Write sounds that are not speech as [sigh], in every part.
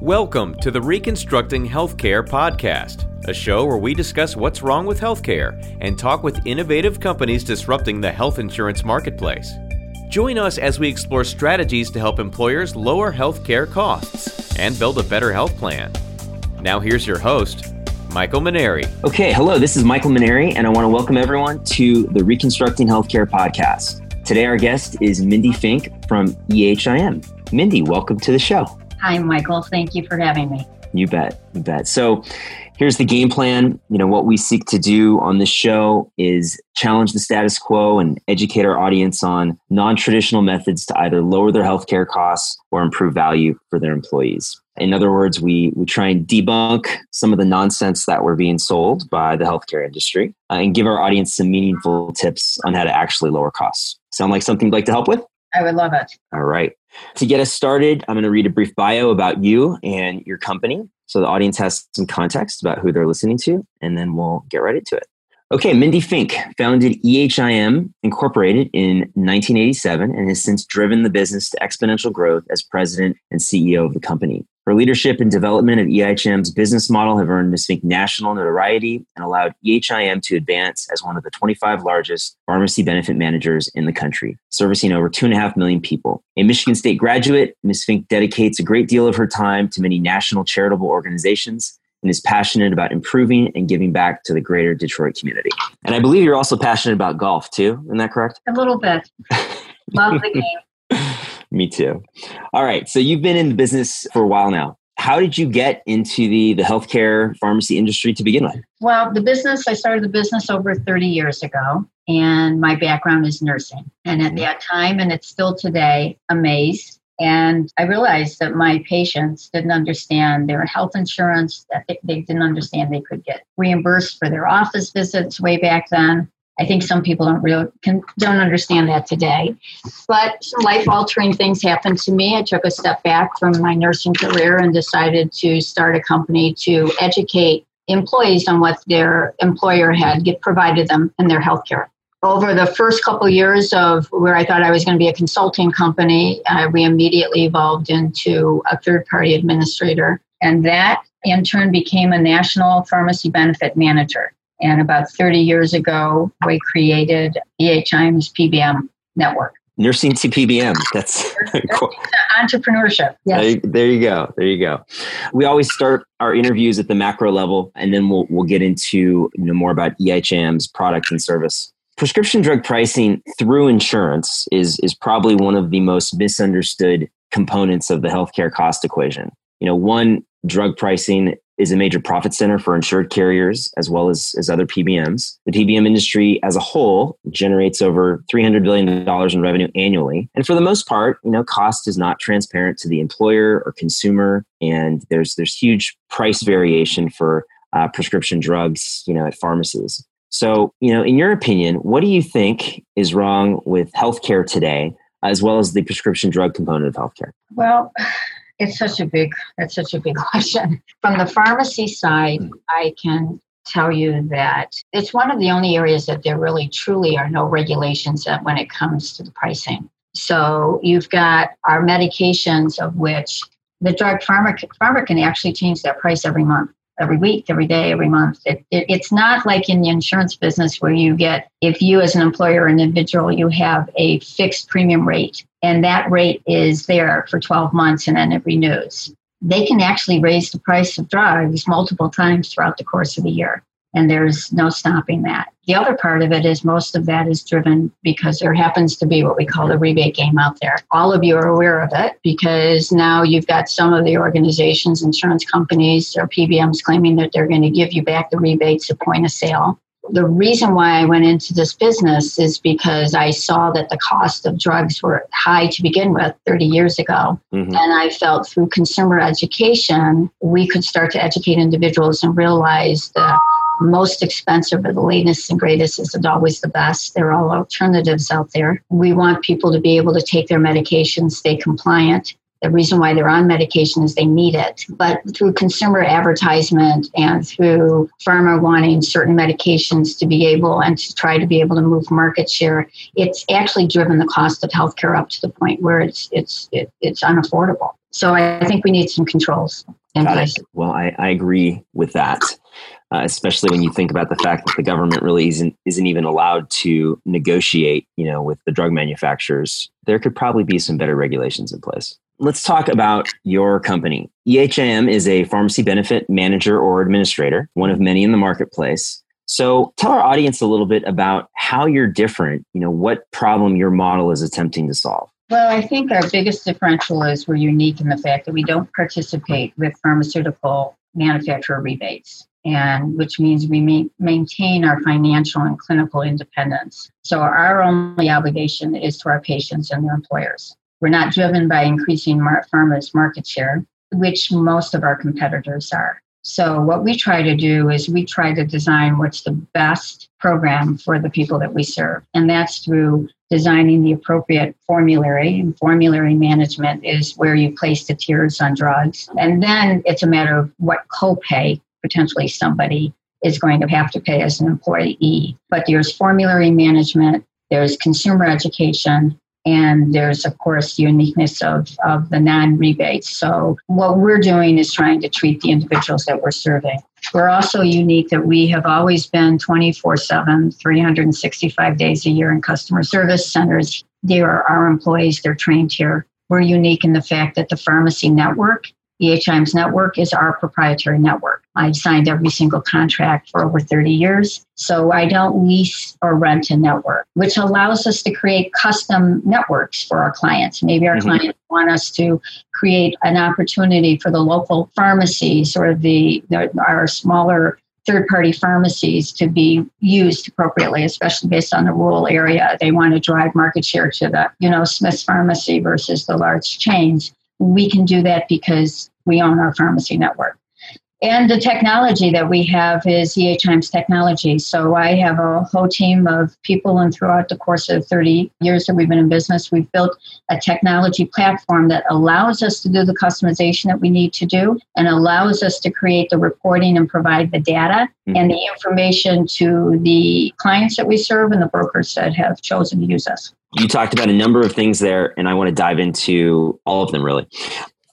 Welcome to the Reconstructing Healthcare podcast, a show where we discuss what's wrong with healthcare and talk with innovative companies disrupting the health insurance marketplace. Join us as we explore strategies to help employers lower healthcare costs and build a better health plan. Now, here's your host, Michael Maneri. Okay, hello, this is Michael Maneri, and I want to welcome everyone to the Reconstructing Healthcare podcast. Today, our guest is Mindy Fink from EHIM. Mindy, welcome to the show. Hi, Michael. Thank you for having me. You bet. You bet. So, here's the game plan. You know, what we seek to do on this show is challenge the status quo and educate our audience on non traditional methods to either lower their healthcare costs or improve value for their employees. In other words, we, we try and debunk some of the nonsense that we're being sold by the healthcare industry uh, and give our audience some meaningful tips on how to actually lower costs. Sound like something you'd like to help with? I would love it. All right. To get us started, I'm going to read a brief bio about you and your company so the audience has some context about who they're listening to, and then we'll get right into it. Okay, Mindy Fink founded EHIM Incorporated in 1987 and has since driven the business to exponential growth as president and CEO of the company. Her leadership and development of EHIM's business model have earned Ms. Fink national notoriety and allowed EHIM to advance as one of the 25 largest pharmacy benefit managers in the country, servicing over 2.5 million people. A Michigan State graduate, Ms. Fink dedicates a great deal of her time to many national charitable organizations and is passionate about improving and giving back to the greater Detroit community. And I believe you're also passionate about golf too. Isn't that correct? A little bit. [laughs] Love the game. Me too. All right. So you've been in the business for a while now. How did you get into the, the healthcare pharmacy industry to begin with? Well, the business, I started the business over 30 years ago, and my background is nursing. And at mm-hmm. that time, and it's still today, amazed. And I realized that my patients didn't understand their health insurance, that they didn't understand they could get reimbursed for their office visits way back then. I think some people don't really can, don't understand that today. But life altering things happened to me. I took a step back from my nursing career and decided to start a company to educate employees on what their employer had get, provided them in their health care. Over the first couple years of where I thought I was going to be a consulting company, uh, we immediately evolved into a third party administrator. And that in turn became a national pharmacy benefit manager. And about 30 years ago, we created EHIM's PBM network. Nursing to PBM. That's [laughs] cool. entrepreneurship. Yes. There, there, you go. There you go. We always start our interviews at the macro level, and then we'll we'll get into you know more about EHIM's product and service. Prescription drug pricing through insurance is is probably one of the most misunderstood components of the healthcare cost equation. You know, one drug pricing is a major profit center for insured carriers as well as, as other PBMs. The PBM industry as a whole generates over $300 billion in revenue annually. And for the most part, you know, cost is not transparent to the employer or consumer. And there's, there's huge price variation for uh, prescription drugs, you know, at pharmacies. So, you know, in your opinion, what do you think is wrong with healthcare today, as well as the prescription drug component of healthcare? Well, it's such a big that's such a big [laughs] question. From the pharmacy side. I can tell you that it's one of the only areas that there really truly are no regulations that when it comes to the pricing. So you've got our medications of which the drug pharma, pharma can actually change that price every month every week, every day, every month. It, it, it's not like in the insurance business where you get, if you as an employer or an individual, you have a fixed premium rate and that rate is there for 12 months and then it renews. They can actually raise the price of drugs multiple times throughout the course of the year and there's no stopping that. The other part of it is most of that is driven because there happens to be what we call the rebate game out there. All of you are aware of it because now you've got some of the organizations, insurance companies, or PBMs claiming that they're going to give you back the rebates at point of sale. The reason why I went into this business is because I saw that the cost of drugs were high to begin with 30 years ago. Mm-hmm. And I felt through consumer education, we could start to educate individuals and realize that most expensive or the latest and greatest isn't always the best. There are all alternatives out there. We want people to be able to take their medication, stay compliant. The reason why they're on medication is they need it. But through consumer advertisement and through pharma wanting certain medications to be able and to try to be able to move market share, it's actually driven the cost of healthcare up to the point where it's it's it, it's unaffordable. So I think we need some controls in place. Well, I, I agree with that, uh, especially when you think about the fact that the government really isn't isn't even allowed to negotiate, you know, with the drug manufacturers. There could probably be some better regulations in place. Let's talk about your company. EHM is a pharmacy benefit manager or administrator, one of many in the marketplace. So tell our audience a little bit about how you're different, you know, what problem your model is attempting to solve. Well, I think our biggest differential is we're unique in the fact that we don't participate with pharmaceutical manufacturer rebates, and which means we ma- maintain our financial and clinical independence. So our only obligation is to our patients and their employers. We're not driven by increasing pharma's market share, which most of our competitors are. So what we try to do is we try to design what's the best program for the people that we serve. And that's through designing the appropriate formulary. And formulary management is where you place the tiers on drugs. And then it's a matter of what copay potentially somebody is going to have to pay as an employee. But there's formulary management, there's consumer education, and there's of course uniqueness of, of the non-rebates. So what we're doing is trying to treat the individuals that we're serving. We're also unique that we have always been 24-7 365 days a year in customer service centers. They are our employees. They're trained here. We're unique in the fact that the pharmacy network EHIM's network is our proprietary network. I've signed every single contract for over 30 years. So I don't lease or rent a network, which allows us to create custom networks for our clients. Maybe our mm-hmm. clients want us to create an opportunity for the local pharmacies or the, the our smaller third party pharmacies to be used appropriately, especially based on the rural area. They want to drive market share to the, you know, Smith's pharmacy versus the large chains we can do that because we own our pharmacy network. And the technology that we have is EHIM's technology. So I have a whole team of people, and throughout the course of 30 years that we've been in business, we've built a technology platform that allows us to do the customization that we need to do and allows us to create the reporting and provide the data mm-hmm. and the information to the clients that we serve and the brokers that have chosen to use us. You talked about a number of things there, and I want to dive into all of them really.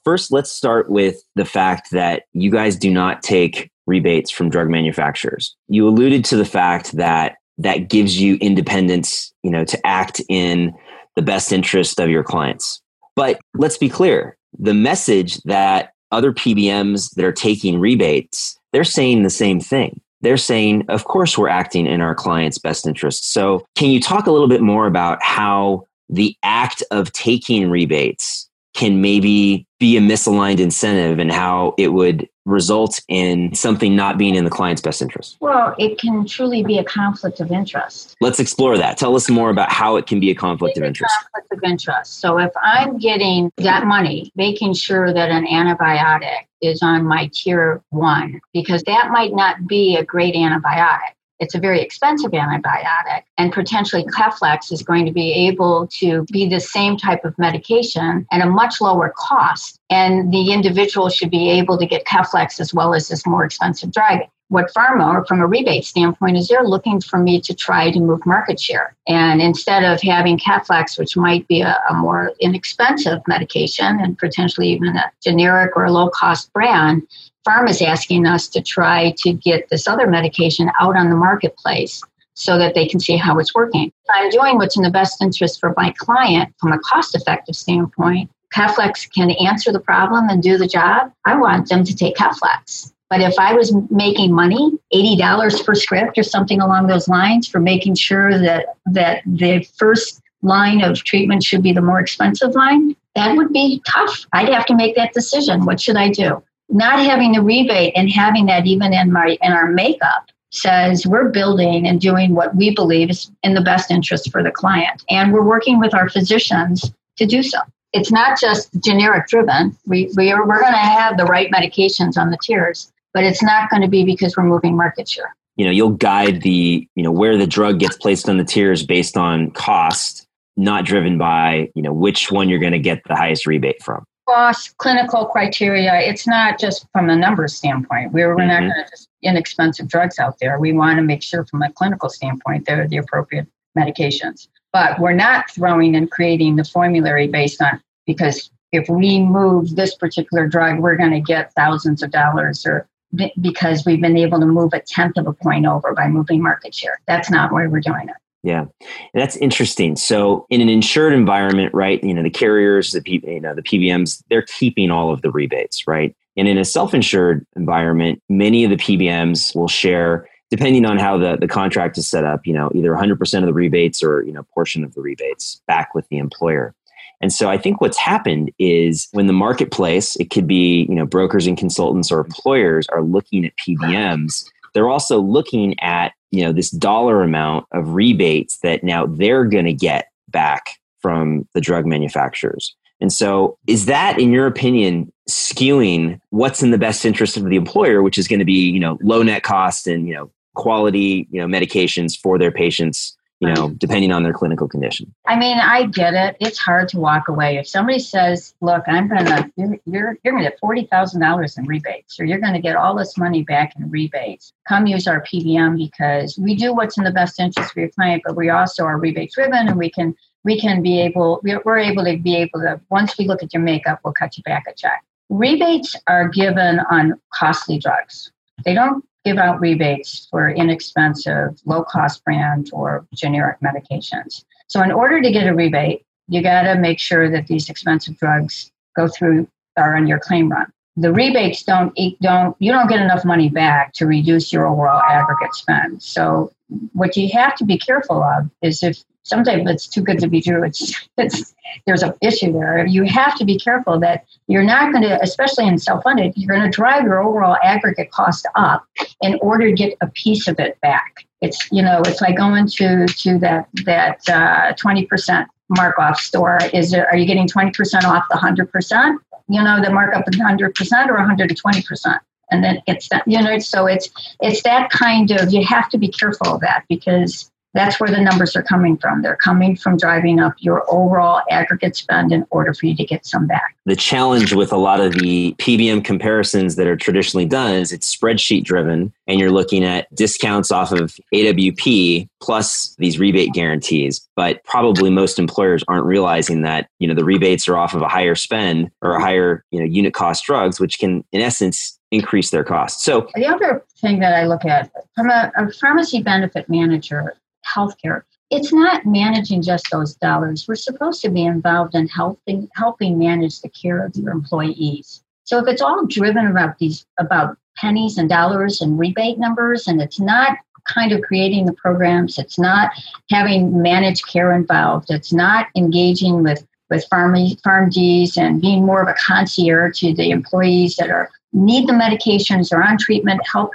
First, let's start with the fact that you guys do not take rebates from drug manufacturers. You alluded to the fact that that gives you independence, you know, to act in the best interest of your clients. But let's be clear, the message that other PBMs that are taking rebates, they're saying the same thing they're saying, of course, we're acting in our client's best interest. So, can you talk a little bit more about how the act of taking rebates can maybe be a misaligned incentive and how it would result in something not being in the client's best interest? Well, it can truly be a conflict of interest. Let's explore that. Tell us more about how it can be a conflict of interest. Conflict of interest. So if I'm getting that money, making sure that an antibiotic is on my tier one, because that might not be a great antibiotic it's a very expensive antibiotic, and potentially Keflex is going to be able to be the same type of medication at a much lower cost. And the individual should be able to get Keflex as well as this more expensive drug. What pharma, from a rebate standpoint, is they're looking for me to try to move market share. And instead of having Keflex, which might be a, a more inexpensive medication and potentially even a generic or a low cost brand, pharma is asking us to try to get this other medication out on the marketplace so that they can see how it's working. I'm doing what's in the best interest for my client from a cost effective standpoint. Keflex can answer the problem and do the job. I want them to take Keflex. But if I was making money, $80 per script or something along those lines for making sure that, that the first line of treatment should be the more expensive line, that would be tough. I'd have to make that decision. What should I do? Not having the rebate and having that even in my in our makeup says we're building and doing what we believe is in the best interest for the client. And we're working with our physicians to do so. It's not just generic driven. We, we are, we're going to have the right medications on the tiers but it's not going to be because we're moving market share. You know you'll guide the you know where the drug gets placed on the tiers based on cost not driven by you know which one you're going to get the highest rebate from cost, clinical criteria. It's not just from a numbers standpoint. We're, we're mm-hmm. not going to just inexpensive drugs out there. We want to make sure from a clinical standpoint they're the appropriate medications. But we're not throwing and creating the formulary based on because if we move this particular drug, we're going to get thousands of dollars or because we've been able to move a tenth of a point over by moving market share. That's not why we're doing it. Yeah, that's interesting. So, in an insured environment, right? You know, the carriers, the P, you know, the PBMs, they're keeping all of the rebates, right? And in a self-insured environment, many of the PBMs will share, depending on how the, the contract is set up, you know, either 100% of the rebates or you know, portion of the rebates back with the employer. And so I think what's happened is when the marketplace, it could be, you know, brokers and consultants or employers are looking at PBMs, they're also looking at, you know, this dollar amount of rebates that now they're going to get back from the drug manufacturers. And so is that in your opinion skewing what's in the best interest of the employer, which is going to be, you know, low net cost and, you know, quality, you know, medications for their patients you know, depending on their clinical condition. I mean, I get it. It's hard to walk away. If somebody says, look, I'm going to, you're, you're, you're going to get $40,000 in rebates, or you're going to get all this money back in rebates, come use our PBM because we do what's in the best interest for your client, but we also are rebate driven and we can, we can be able, we're able to be able to, once we look at your makeup, we'll cut you back a check. Rebates are given on costly drugs. They don't give out rebates for inexpensive, low cost brand or generic medications. So, in order to get a rebate, you got to make sure that these expensive drugs go through are on your claim run. The rebates don't don't you don't get enough money back to reduce your overall aggregate spend. So what you have to be careful of is if sometimes it's too good to be true. It's, it's there's an issue there. You have to be careful that you're not going to, especially in self-funded, you're going to drive your overall aggregate cost up in order to get a piece of it back. It's you know, it's like going to to that that uh, twenty percent mark off store. Is there, are you getting twenty percent off the hundred percent? You know, the markup is hundred percent or one hundred and twenty percent and then it's that you know so it's it's that kind of you have to be careful of that because that's where the numbers are coming from. They're coming from driving up your overall aggregate spend in order for you to get some back. The challenge with a lot of the PBM comparisons that are traditionally done is it's spreadsheet driven and you're looking at discounts off of AWP plus these rebate guarantees. But probably most employers aren't realizing that, you know, the rebates are off of a higher spend or a higher, you know, unit cost drugs, which can in essence increase their costs. So the other thing that I look at from a, a pharmacy benefit manager, healthcare. It's not managing just those dollars. We're supposed to be involved in helping helping manage the care of your employees. So if it's all driven about these about pennies and dollars and rebate numbers, and it's not kind of creating the programs, it's not having managed care involved, it's not engaging with with farm PharmDs and being more of a concierge to the employees that are need the medications or on treatment help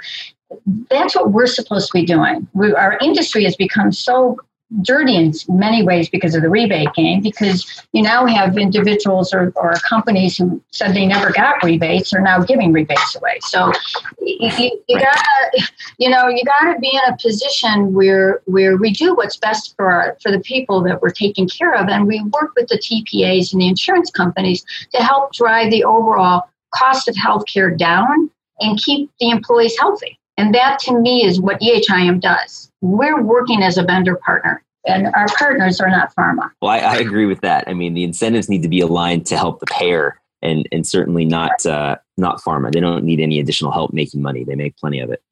that's what we're supposed to be doing. We, our industry has become so dirty in many ways because of the rebate game because you now have individuals or, or companies who said they never got rebates are now giving rebates away. So you, you gotta you know you gotta be in a position where where we do what's best for our, for the people that we're taking care of and we work with the tpas and the insurance companies to help drive the overall cost of healthcare down and keep the employees healthy and that to me is what EHIM does. We're working as a vendor partner and our partners are not pharma. Well, I, I, agree with that. I mean, the incentives need to be aligned to help the payer, and and certainly not uh, not pharma. They don't need any additional help making money. They make plenty of it.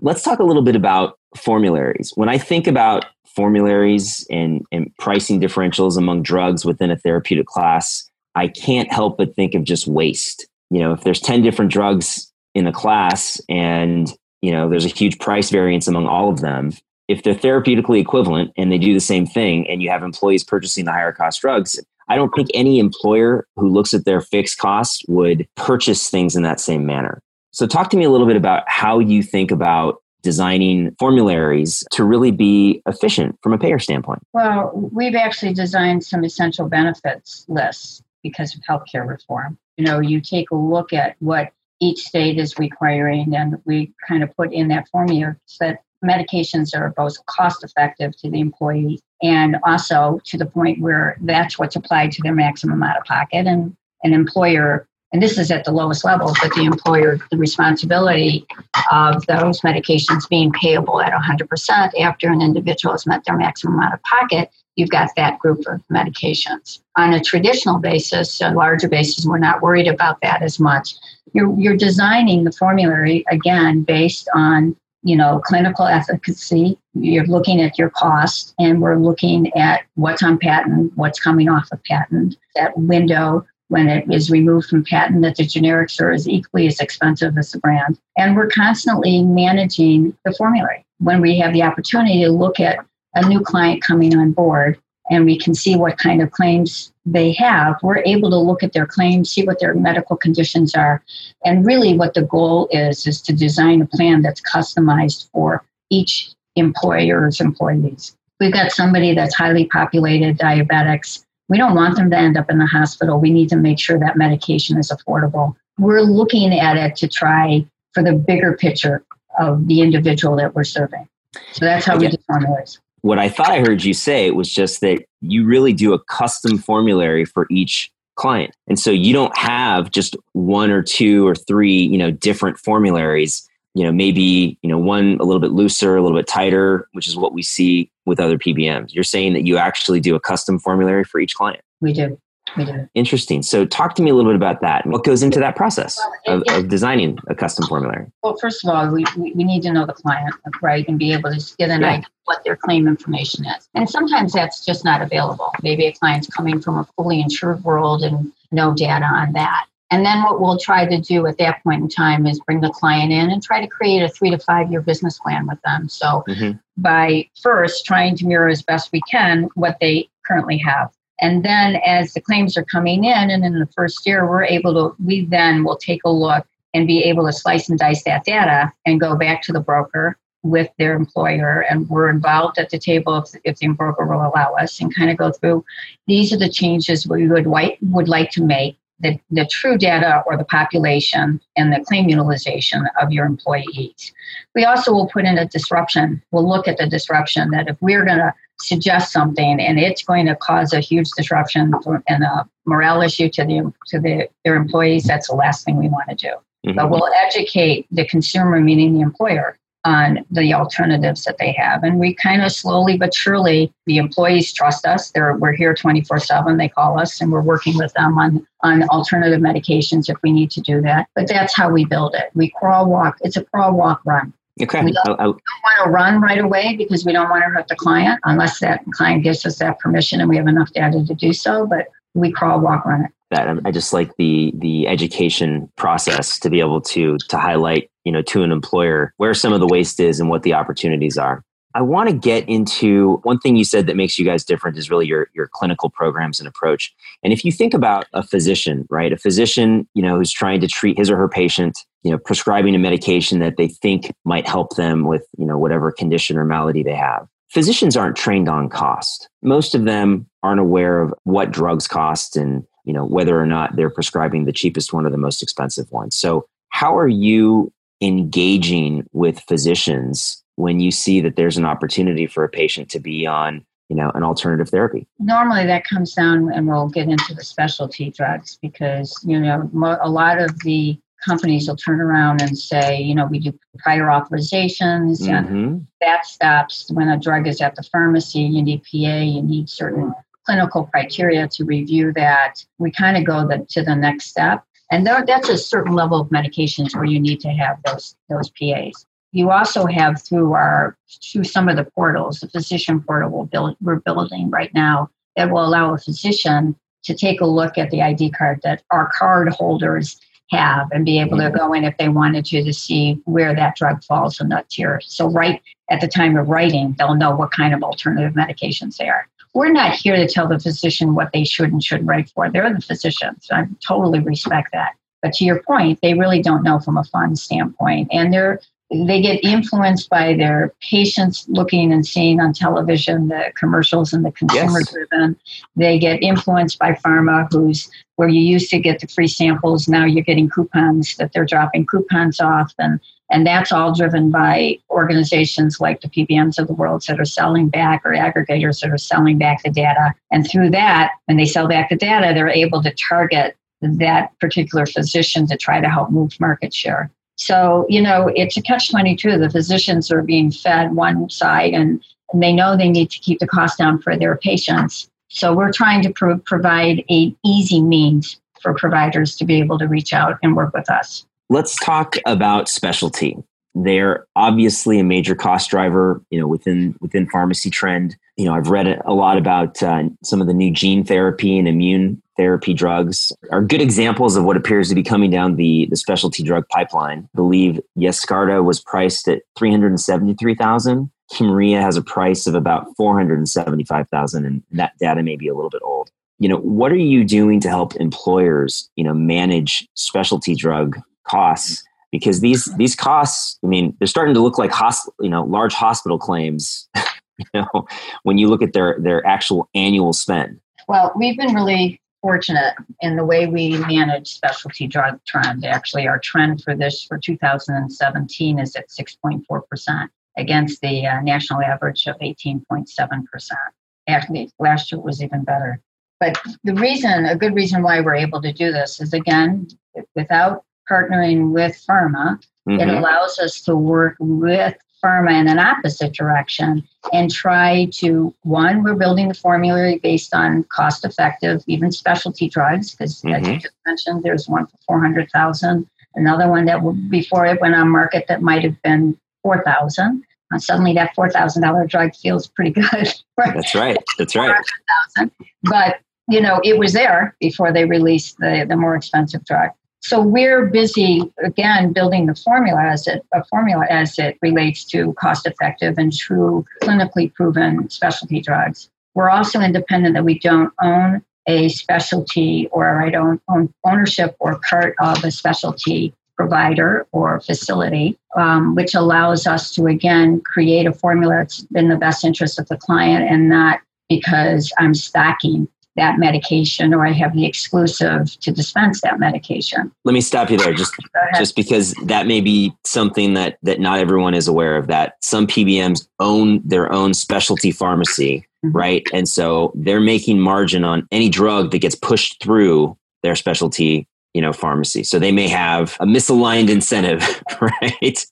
Let's talk a little bit about formularies. When I think about formularies and, and pricing differentials among drugs within a therapeutic class, I can't help but think of just waste. You know, if there's 10 different drugs in a class and you know there's a huge price variance among all of them. If they're therapeutically equivalent and they do the same thing and you have employees purchasing the higher cost drugs i don't think any employer who looks at their fixed costs would purchase things in that same manner. So talk to me a little bit about how you think about designing formularies to really be efficient from a payer standpoint. Well we've actually designed some essential benefits lists because of healthcare reform. You know you take a look at what each state is requiring, and we kind of put in that formula that medications are both cost effective to the employee and also to the point where that's what's applied to their maximum out of pocket and an employer and this is at the lowest level but the employer the responsibility of those medications being payable at 100% after an individual has met their maximum out of pocket you've got that group of medications. On a traditional basis, a larger basis, we're not worried about that as much. You're, you're designing the formulary again based on you know clinical efficacy. You're looking at your cost, and we're looking at what's on patent, what's coming off of patent, that window when it is removed from patent that the generics are as equally as expensive as the brand. And we're constantly managing the formulary. When we have the opportunity to look at a new client coming on board and we can see what kind of claims they have, we're able to look at their claims, see what their medical conditions are, and really what the goal is is to design a plan that's customized for each employer's employees. We've got somebody that's highly populated, diabetics. We don't want them to end up in the hospital. We need to make sure that medication is affordable. We're looking at it to try for the bigger picture of the individual that we're serving. So that's how we do formulas what I thought I heard you say was just that you really do a custom formulary for each client. And so you don't have just one or two or three, you know, different formularies, you know, maybe, you know, one a little bit looser, a little bit tighter, which is what we see with other PBMs. You're saying that you actually do a custom formulary for each client. We do. We do. Interesting. So, talk to me a little bit about that. What goes into that process of, of designing a custom formulary? Well, first of all, we, we need to know the client, right, and be able to get an yeah. idea what their claim information is. And sometimes that's just not available. Maybe a client's coming from a fully insured world and no data on that. And then what we'll try to do at that point in time is bring the client in and try to create a three to five year business plan with them. So, mm-hmm. by first trying to mirror as best we can what they currently have and then as the claims are coming in, and in the first year, we're able to, we then will take a look and be able to slice and dice that data and go back to the broker with their employer. And we're involved at the table if, if the broker will allow us and kind of go through these are the changes we would, would like to make the, the true data or the population and the claim utilization of your employees. We also will put in a disruption. We'll look at the disruption that if we're going to suggest something and it's going to cause a huge disruption and a morale issue to the to the, their employees, that's the last thing we want to do. Mm-hmm. But we'll educate the consumer, meaning the employer, on the alternatives that they have. And we kind of slowly but surely, the employees trust us. They're, we're here 24 7. They call us and we're working with them on, on alternative medications if we need to do that. But that's how we build it. We crawl, walk. It's a crawl, walk, run. Okay. We don't, don't, want to run right away because we don't want to hurt the client unless that client gives us that permission and we have enough data to do so. But we crawl, walk, run it. That I just like the the education process to be able to to highlight you know to an employer where some of the waste is and what the opportunities are. I want to get into one thing you said that makes you guys different is really your your clinical programs and approach. And if you think about a physician right a physician you know who's trying to treat his or her patient you know prescribing a medication that they think might help them with you know whatever condition or malady they have. Physicians aren't trained on cost. Most of them aren't aware of what drugs cost and you know whether or not they're prescribing the cheapest one or the most expensive one. So how are you engaging with physicians when you see that there's an opportunity for a patient to be on you know an alternative therapy. Normally that comes down and we'll get into the specialty drugs because you know a lot of the companies will turn around and say you know we do prior authorizations mm-hmm. and that stops when a drug is at the pharmacy you need pa you need certain clinical criteria to review that. We kind of go the, to the next step and that's a certain level of medications where you need to have those those PAs. You also have through our through some of the portals, the physician portal we'll build, we're building right now that will allow a physician to take a look at the ID card that our card holders have and be able to mm-hmm. go in if they wanted to to see where that drug falls in that tier. So right at the time of writing, they'll know what kind of alternative medications they are we're not here to tell the physician what they should and shouldn't write for. They're the physicians. I totally respect that. But to your point, they really don't know from a fund standpoint. And they're they get influenced by their patients looking and seeing on television the commercials and the consumer yes. driven. They get influenced by pharma, who's where you used to get the free samples, now you're getting coupons that they're dropping coupons off, and and that's all driven by organizations like the PBMs of the world that are selling back or aggregators that are selling back the data. And through that, when they sell back the data, they're able to target that particular physician to try to help move market share. So, you know, it's a catch 22. The physicians are being fed one side and and they know they need to keep the cost down for their patients. So we're trying to pro- provide a easy means for providers to be able to reach out and work with us. Let's talk about specialty. They're obviously a major cost driver, you know, within within pharmacy trend. You know, I've read a lot about uh, some of the new gene therapy and immune therapy drugs are good examples of what appears to be coming down the, the specialty drug pipeline. I believe Yescarta was priced at 373,000. Kymriah has a price of about 475,000 and that data may be a little bit old. You know, what are you doing to help employers, you know, manage specialty drug costs? Because these these costs, I mean, they're starting to look like hosp- you know, large hospital claims, [laughs] you know, when you look at their their actual annual spend. Well, we've been really fortunate in the way we manage specialty drug trend. Actually, our trend for this for 2017 is at 6.4% against the uh, national average of 18.7%. Actually, last year was even better. But the reason, a good reason why we're able to do this is again, without partnering with pharma, mm-hmm. it allows us to work with pharma in an opposite direction and try to one we're building the formulary based on cost effective even specialty drugs because mm-hmm. as you just mentioned there's one for 400000 another one that before it went on market that might have been 4000 uh, suddenly that $4000 drug feels pretty good [laughs] that's right. That's right. But you know it was there before they released the, the more expensive drug so we're busy again building the formula as it a formula as it relates to cost effective and true clinically proven specialty drugs. We're also independent that we don't own a specialty or I don't own ownership or part of a specialty provider or facility, um, which allows us to again create a formula that's in the best interest of the client and not because I'm stacking that medication or I have the exclusive to dispense that medication. Let me stop you there just just because that may be something that that not everyone is aware of that some PBMs own their own specialty pharmacy, mm-hmm. right? And so they're making margin on any drug that gets pushed through their specialty you know pharmacy so they may have a misaligned incentive [laughs] right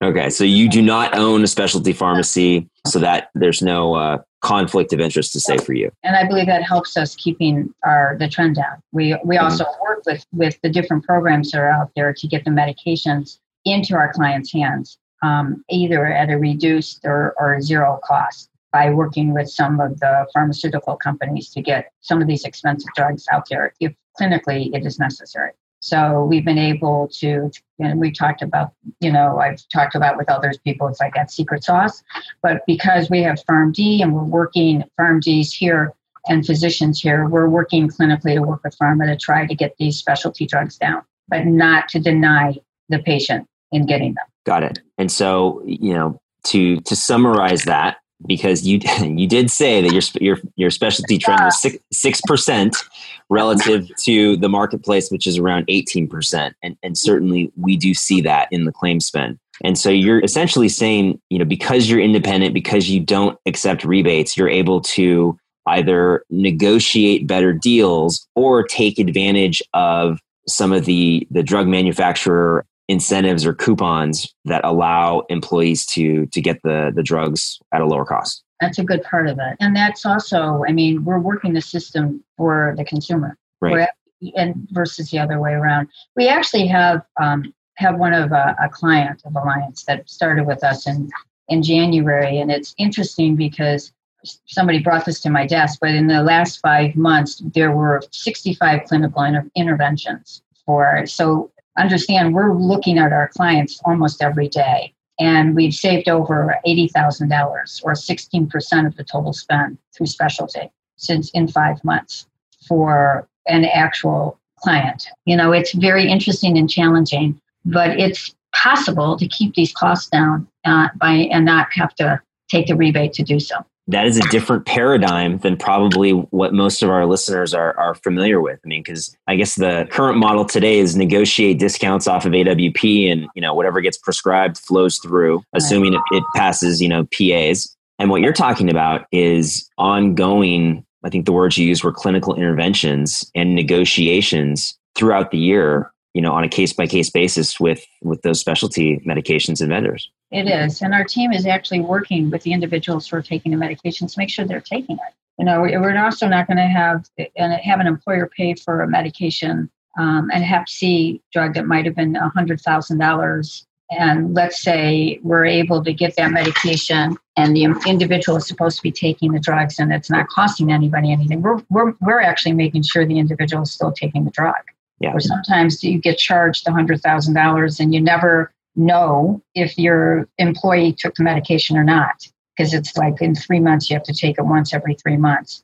okay so you do not own a specialty pharmacy so that there's no uh, conflict of interest to say for you and i believe that helps us keeping our the trend down we we mm-hmm. also work with with the different programs that are out there to get the medications into our clients hands um, either at a reduced or, or zero cost by working with some of the pharmaceutical companies to get some of these expensive drugs out there if clinically it is necessary. So we've been able to, and we talked about, you know, I've talked about with others people, it's like that secret sauce. But because we have PharmD and we're working, PharmDs here and physicians here, we're working clinically to work with pharma to try to get these specialty drugs down, but not to deny the patient in getting them. Got it. And so, you know, to to summarize that, because you [laughs] you did say that your your your specialty trend was six percent relative to the marketplace, which is around eighteen percent, and and certainly we do see that in the claim spend. And so you're essentially saying, you know, because you're independent, because you don't accept rebates, you're able to either negotiate better deals or take advantage of some of the the drug manufacturer incentives or coupons that allow employees to to get the the drugs at a lower cost. That's a good part of it. And that's also i mean we're working the system for the consumer. Right. And versus the other way around. We actually have um, have one of a, uh, a client of alliance that started with us in in january. And it's interesting because somebody brought this to my desk but in the last five months there were 65 clinical inter- interventions for so understand we're looking at our clients almost every day and we've saved over $80,000 or 16% of the total spend through specialty since in five months for an actual client. You know, it's very interesting and challenging, but it's possible to keep these costs down uh, by and not have to take the rebate to do so that is a different paradigm than probably what most of our listeners are, are familiar with. I mean, because I guess the current model today is negotiate discounts off of AWP and, you know, whatever gets prescribed flows through, assuming it, it passes, you know, PAs. And what you're talking about is ongoing, I think the words you used were clinical interventions and negotiations throughout the year, you know, on a case by case basis with with those specialty medications and vendors. It is. And our team is actually working with the individuals who are taking the medications to make sure they're taking it. You know, we're also not going to have and have an employer pay for a medication, um, and Hep C drug that might have been $100,000 and let's say we're able to get that medication and the individual is supposed to be taking the drugs and it's not costing anybody anything we're, we're, we're actually making sure the individual is still taking the drug yeah. or sometimes you get charged the $100000 and you never know if your employee took the medication or not because it's like in three months you have to take it once every three months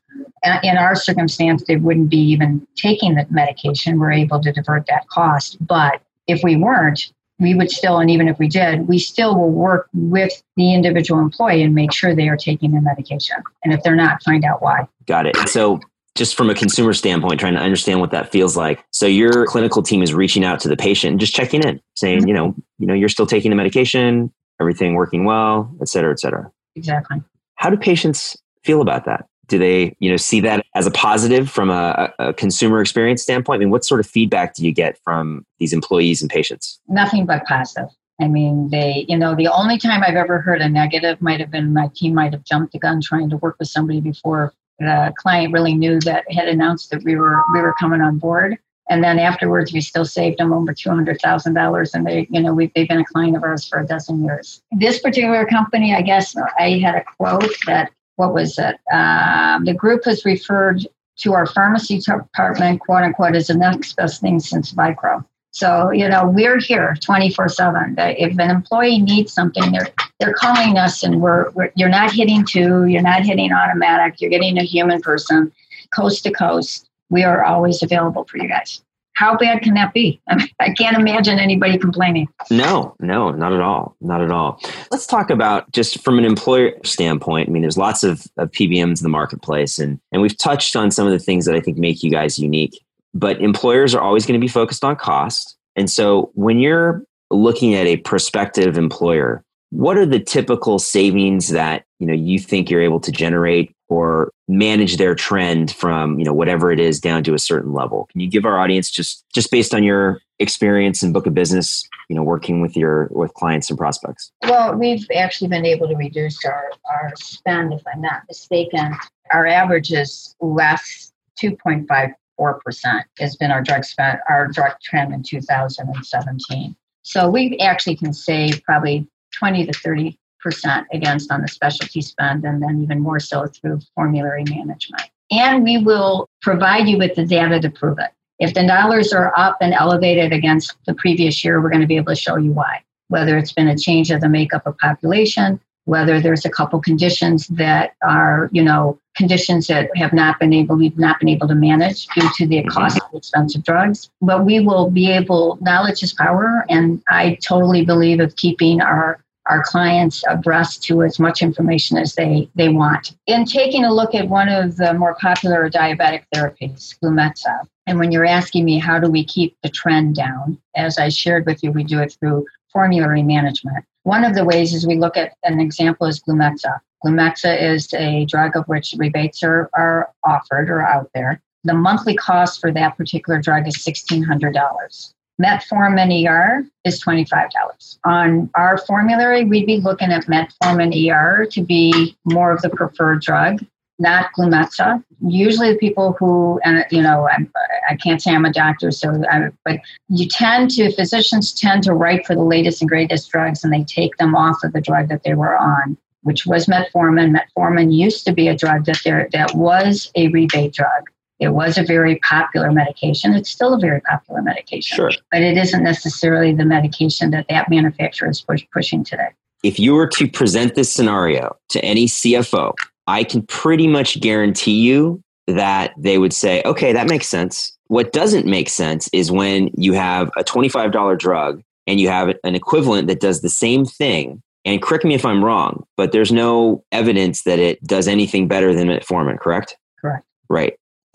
in our circumstance they wouldn't be even taking the medication we're able to divert that cost but if we weren't we would still, and even if we did, we still will work with the individual employee and make sure they are taking their medication. And if they're not, find out why. Got it. So, just from a consumer standpoint, trying to understand what that feels like. So, your clinical team is reaching out to the patient, just checking in, saying, mm-hmm. you know, you know, you're still taking the medication, everything working well, et cetera, et cetera. Exactly. How do patients feel about that? do they you know see that as a positive from a, a, consumer experience standpoint i mean what sort of feedback do you get from these employees and patients nothing but positive i mean they you know the only time i've ever heard a negative might have been my team might have jumped the gun trying to work with somebody before the client really knew that had announced that we were we were coming on board and then afterwards we still saved them over $200000 and they you know we they've been a client of ours for a dozen years this particular company i guess i had a quote that what was it? Um, the group has referred to our pharmacy department, quote unquote, as the next best thing since Vicro. So, you know, we're here 24 7. If an employee needs something, they're, they're calling us and we're, we're, you're not hitting two, you're not hitting automatic, you're getting a human person coast to coast. We are always available for you guys how bad can that be? I, [laughs] mean, I can't imagine anybody complaining. No, no, not at all. Not at all. Let's talk about just from an employer standpoint. I mean, there's lots of, of PBMs in the marketplace, and, and we've touched on some of the things that I think make you guys unique. But employers are always going to be focused on cost. And so when you're looking at a prospective employer, what are the typical savings that you know you think you're able to generate or manage their trend from you know whatever it is down to a certain level? Can you give our audience just just based on your experience and book of business you know working with your with clients and prospects? Well we've actually been able to reduce our our spend if i'm not mistaken. Our average is less 2.54% has been our drug spend our drug trend in 2017 so we actually can save probably 20 to 30 percent against on the specialty spend, and then even more so through formulary management. And we will provide you with the data to prove it. If the dollars are up and elevated against the previous year, we're going to be able to show you why. Whether it's been a change of the makeup of population, whether there's a couple conditions that are, you know, conditions that have not been able, we've not been able to manage due to the mm-hmm. cost of expensive drugs. But we will be able, knowledge is power, and I totally believe of keeping our our clients abreast to as much information as they, they want. In taking a look at one of the more popular diabetic therapies, Glumetza, and when you're asking me how do we keep the trend down, as I shared with you, we do it through formulary management. One of the ways is we look at an example is Glumetza. Glumetza is a drug of which rebates are, are offered or out there. The monthly cost for that particular drug is $1,600. Metformin ER is $25. On our formulary, we'd be looking at metformin ER to be more of the preferred drug, not Glumetza. Usually, the people who, and you know, I'm, I can not say I'm a doctor, so I, but you tend to, physicians tend to write for the latest and greatest drugs and they take them off of the drug that they were on, which was metformin. Metformin used to be a drug that there that was a rebate drug. It was a very popular medication. It's still a very popular medication. Sure. But it isn't necessarily the medication that that manufacturer is push, pushing today. If you were to present this scenario to any CFO, I can pretty much guarantee you that they would say, okay, that makes sense. What doesn't make sense is when you have a $25 drug and you have an equivalent that does the same thing. And correct me if I'm wrong, but there's no evidence that it does anything better than metformin, correct? Correct. Right. [laughs]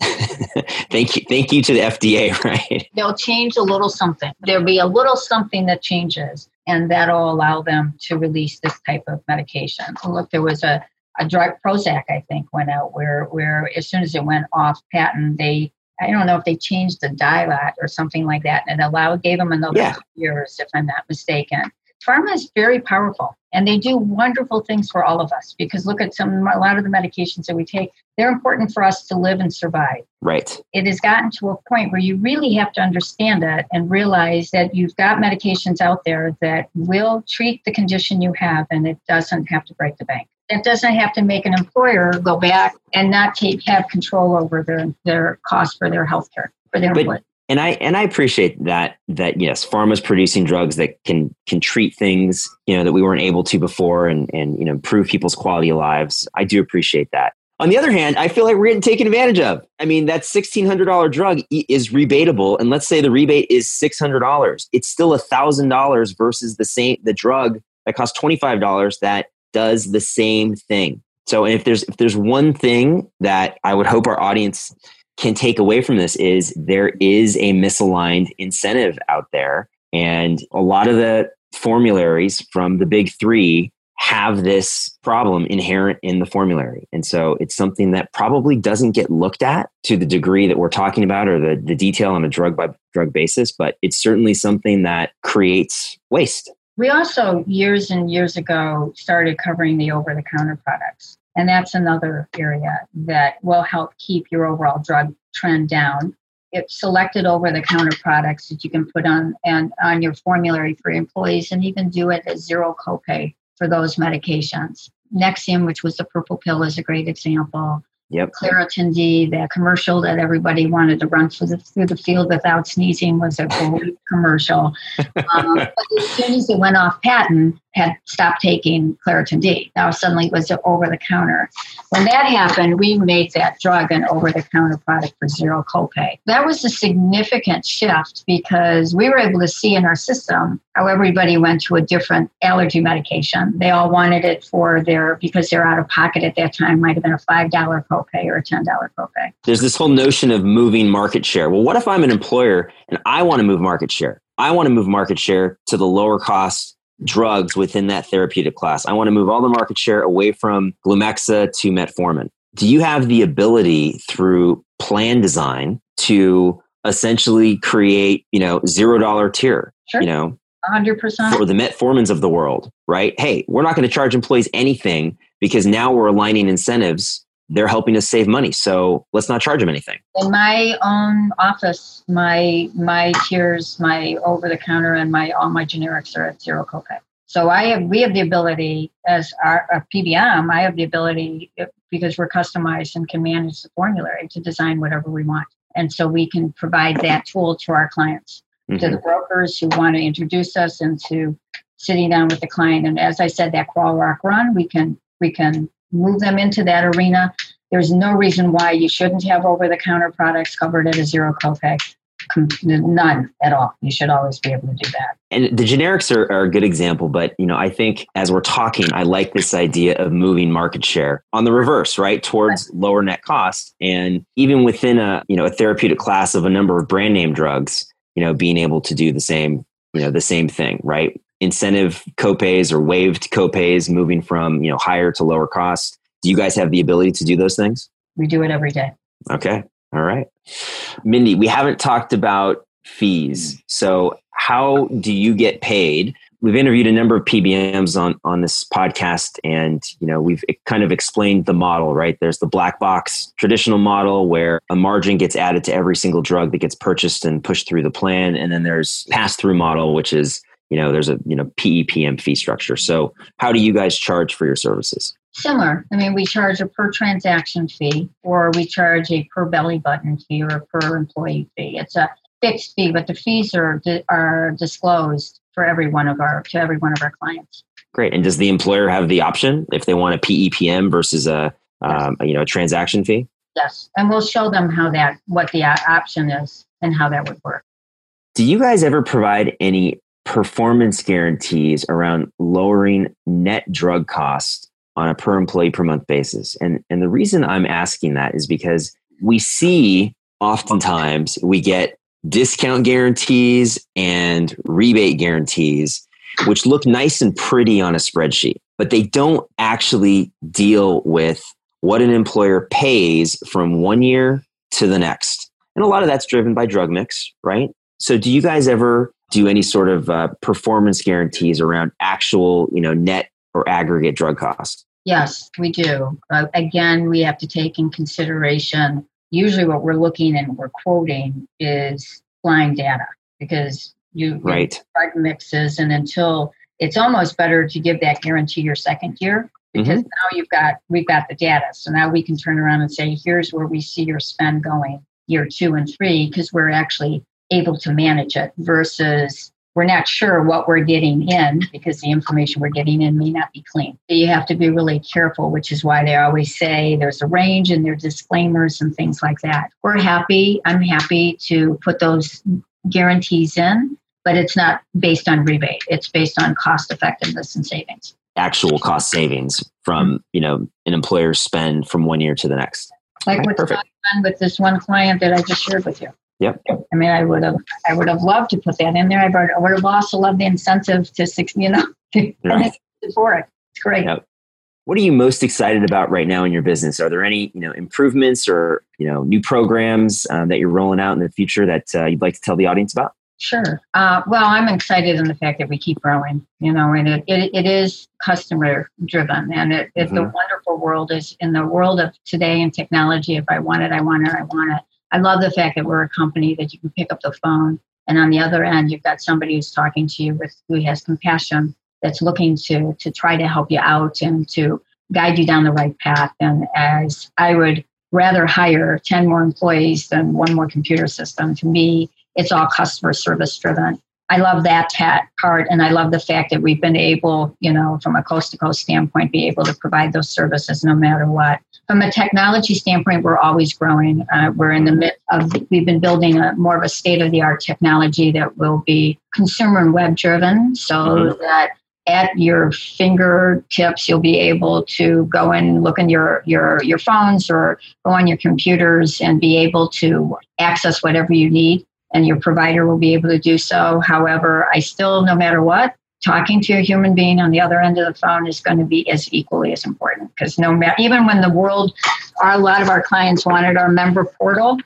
thank you thank you to the fda [laughs] right they'll change a little something there'll be a little something that changes and that'll allow them to release this type of medication look there was a, a drug prozac i think went out where where as soon as it went off patent they I don't know if they changed the dilat or something like that, and allowed gave them another yeah. years, if I'm not mistaken, pharma is very powerful and they do wonderful things for all of us because look at some a lot of the medications that we take they're important for us to live and survive. Right. It has gotten to a point where you really have to understand that and realize that you've got medications out there that will treat the condition you have and it doesn't have to break the bank it doesn't have to make an employer go back and not take, have control over their, their cost for their health care for their employees and I and I appreciate that that yes, pharma's producing drugs that can can treat things you know that we weren't able to before and and you know improve people's quality of lives. I do appreciate that. On the other hand, I feel like we're getting taken advantage of. I mean, that sixteen hundred dollar drug is rebatable, and let's say the rebate is six hundred dollars. It's still thousand dollars versus the same the drug that costs twenty five dollars that does the same thing. So, if there's if there's one thing that I would hope our audience can take away from this is there is a misaligned incentive out there. And a lot of the formularies from the big three have this problem inherent in the formulary. And so it's something that probably doesn't get looked at to the degree that we're talking about or the, the detail on a drug by drug basis, but it's certainly something that creates waste. We also, years and years ago, started covering the over the counter products. And that's another area that will help keep your overall drug trend down. It's selected over the counter products that you can put on and on your formulary for employees and even do it at zero copay for those medications. Nexium, which was the purple pill, is a great example. Yep. Claritin D, the commercial that everybody wanted to run through the, through the field without sneezing was a great commercial. [laughs] Um, but as soon as it went off patent, had stopped taking Claritin D. Now suddenly it was over the counter. When that happened, we made that drug an over the counter product for zero copay. That was a significant shift because we were able to see in our system how everybody went to a different allergy medication. They all wanted it for their, because they're out of pocket at that time, might have been a $5 copay or a $10 copay. There's this whole notion of moving market share. Well, what if I'm an employer and I want to move market share? I want to move market share to the lower cost drugs within that therapeutic class. I want to move all the market share away from Glumetza to metformin. Do you have the ability through plan design to essentially create, you know, zero dollar tier, sure. you know, 100% for the metformins of the world, right? Hey, we're not going to charge employees anything because now we're aligning incentives they're helping us save money. So let's not charge them anything. In my own office, my my tiers, my over the counter, and my all my generics are at zero copay. So I have we have the ability as our, our PBM. I have the ability because we're customized and can manage the formulary to design whatever we want, and so we can provide that tool to our clients, mm-hmm. to the brokers who want to introduce us into sitting down with the client. And as I said, that Qual Rock run, we can we can move them into that arena. There's no reason why you shouldn't have over the counter products covered at a zero copay. None at all. You should always be able to do that. And the generics are, are, a good example, but you know, I think as we're talking, I like this idea of moving market share on the reverse, right, towards right. lower net cost, and even within a you know a therapeutic class of a number of brand name drugs, you know, being able to do the same, you know, the same thing, right? Incentive copays or waived copays moving from you know higher to lower cost? Do you guys have the ability to do those things? We do it every day. Okay. All right. Mindy we haven't talked about fees. Mm. So how do you get paid? We've interviewed a number of pbms on on this podcast and you know we've kind of explained the model right? There's the black box traditional model where a margin gets added to every single drug that gets purchased and pushed through the plan. And then there's pass through model which is you know there's a you know PEPM fee structure. So how do you guys charge for your services? Similar. I mean, we charge a per transaction fee, or we charge a per belly button fee, or a per employee fee. It's a fixed fee, but the fees are are disclosed for every one of our to every one of our clients. Great. And does the employer have the option if they want a PEPM versus a um, you know a transaction fee? Yes, and we'll show them how that what the option is and how that would work. Do you guys ever provide any performance guarantees around lowering net drug costs on a per employee per month basis. And, and the reason I'm asking that is because we see oftentimes we get discount guarantees and rebate guarantees, which look nice and pretty on a spreadsheet, but they don't actually deal with what an employer pays from one year to the next. And a lot of that's driven by drug mix, right? So, do you guys ever do any sort of uh, performance guarantees around actual, you know, net or aggregate drug costs? Yes, we do. Uh, again, we have to take in consideration. Usually, what we're looking and we're quoting is blind data because you right drug mixes, and until it's almost better to give that guarantee your second year because mm-hmm. now you've got we've got the data so now we can turn around and say here's where we see your spend going year two and three because we're actually able to manage it versus we're not sure what we're getting in because the information we're getting in may not be clean. So you have to be really careful, which is why they always say there's a range and there's disclaimers and things like that. We're happy. I'm happy to put those guarantees in, but it's not based on rebate. It's based on cost effectiveness and savings. Actual cost savings from, you know, an employer's spend from one year to the next. Like right, what's perfect. done with this one client that I just shared with you. Yep. I mean, I would have, I would have loved to put that in there. I would have also loved the incentive to six, you know, [laughs] right. [laughs] for it. It's great. Yep. What are you most excited about right now in your business? Are there any, you know, improvements or you know, new programs uh, that you're rolling out in the future that uh, you'd like to tell the audience about? Sure. Uh, well, I'm excited in the fact that we keep growing, you know, and it, it, it is customer driven. And it, mm-hmm. the wonderful world is in the world of today and technology. If I want it, I want it, I want it. I love the fact that we're a company that you can pick up the phone and on the other end you've got somebody who's talking to you with who has compassion that's looking to to try to help you out and to guide you down the right path. And as I would rather hire 10 more employees than one more computer system, to me, it's all customer service driven. I love that part, and I love the fact that we've been able, you know, from a coast to coast standpoint, be able to provide those services no matter what. From a technology standpoint, we're always growing. Uh, we're in the midst of, we've been building a more of a state of the art technology that will be consumer and web driven so mm-hmm. that at your fingertips you'll be able to go and look in your, your, your phones or go on your computers and be able to access whatever you need and your provider will be able to do so. However, I still, no matter what, talking to a human being on the other end of the phone is going to be as equally as important because no matter even when the world our, a lot of our clients wanted our member portal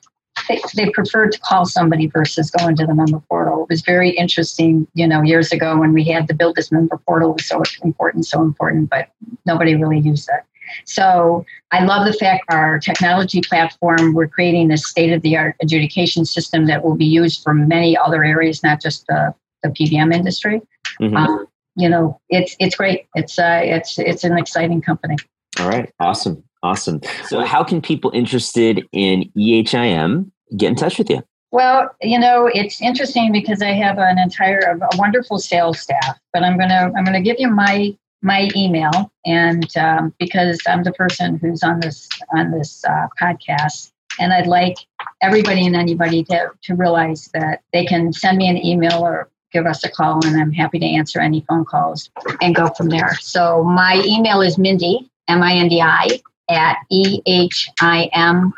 they, they preferred to call somebody versus going to the member portal it was very interesting you know years ago when we had to build this member portal was so important so important but nobody really used it so I love the fact our technology platform, we're creating a state of the art adjudication system that will be used for many other areas, not just the, the PBM industry. Mm-hmm. Um, you know, it's it's great. It's uh, it's it's an exciting company. All right, awesome, awesome. So, how can people interested in EHIM get in touch with you? Well, you know, it's interesting because I have an entire a wonderful sales staff, but I'm gonna I'm gonna give you my my email, and um, because I'm the person who's on this on this uh, podcast, and I'd like everybody and anybody to to realize that they can send me an email or give us a call, and I'm happy to answer any phone calls and go from there. So my email is Mindy M I N D I at ehimrx.com.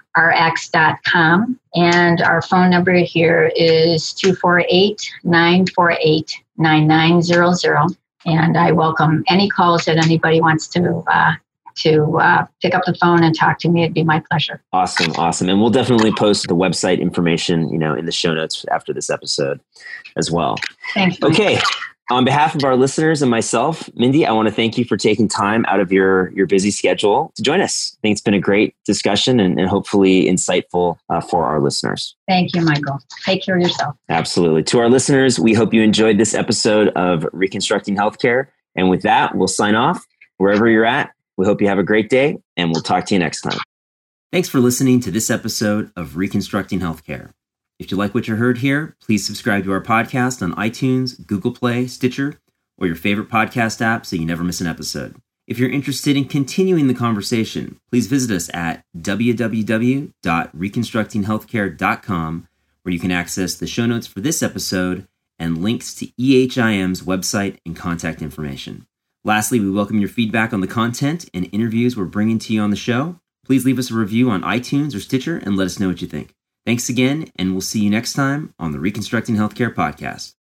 And our phone number here is 248 948 9900 and I welcome any calls that anybody wants to uh, to uh, pick up the phone and talk to me. It'd be my pleasure. Awesome, awesome, and we'll definitely post the website information, you know, in the show notes after this episode as well. Thanks. Okay. On behalf of our listeners and myself, Mindy, I want to thank you for taking time out of your, your busy schedule to join us. I think it's been a great discussion and, and hopefully insightful uh, for our listeners. Thank you, Michael. Take care of yourself. Absolutely. To our listeners, we hope you enjoyed this episode of Reconstructing Healthcare. And with that, we'll sign off. Wherever you're at, we hope you have a great day, and we'll talk to you next time. Thanks for listening to this episode of Reconstructing Healthcare. If you like what you heard here, please subscribe to our podcast on iTunes, Google Play, Stitcher, or your favorite podcast app so you never miss an episode. If you're interested in continuing the conversation, please visit us at www.reconstructinghealthcare.com, where you can access the show notes for this episode and links to EHIM's website and contact information. Lastly, we welcome your feedback on the content and interviews we're bringing to you on the show. Please leave us a review on iTunes or Stitcher and let us know what you think. Thanks again, and we'll see you next time on the Reconstructing Healthcare Podcast.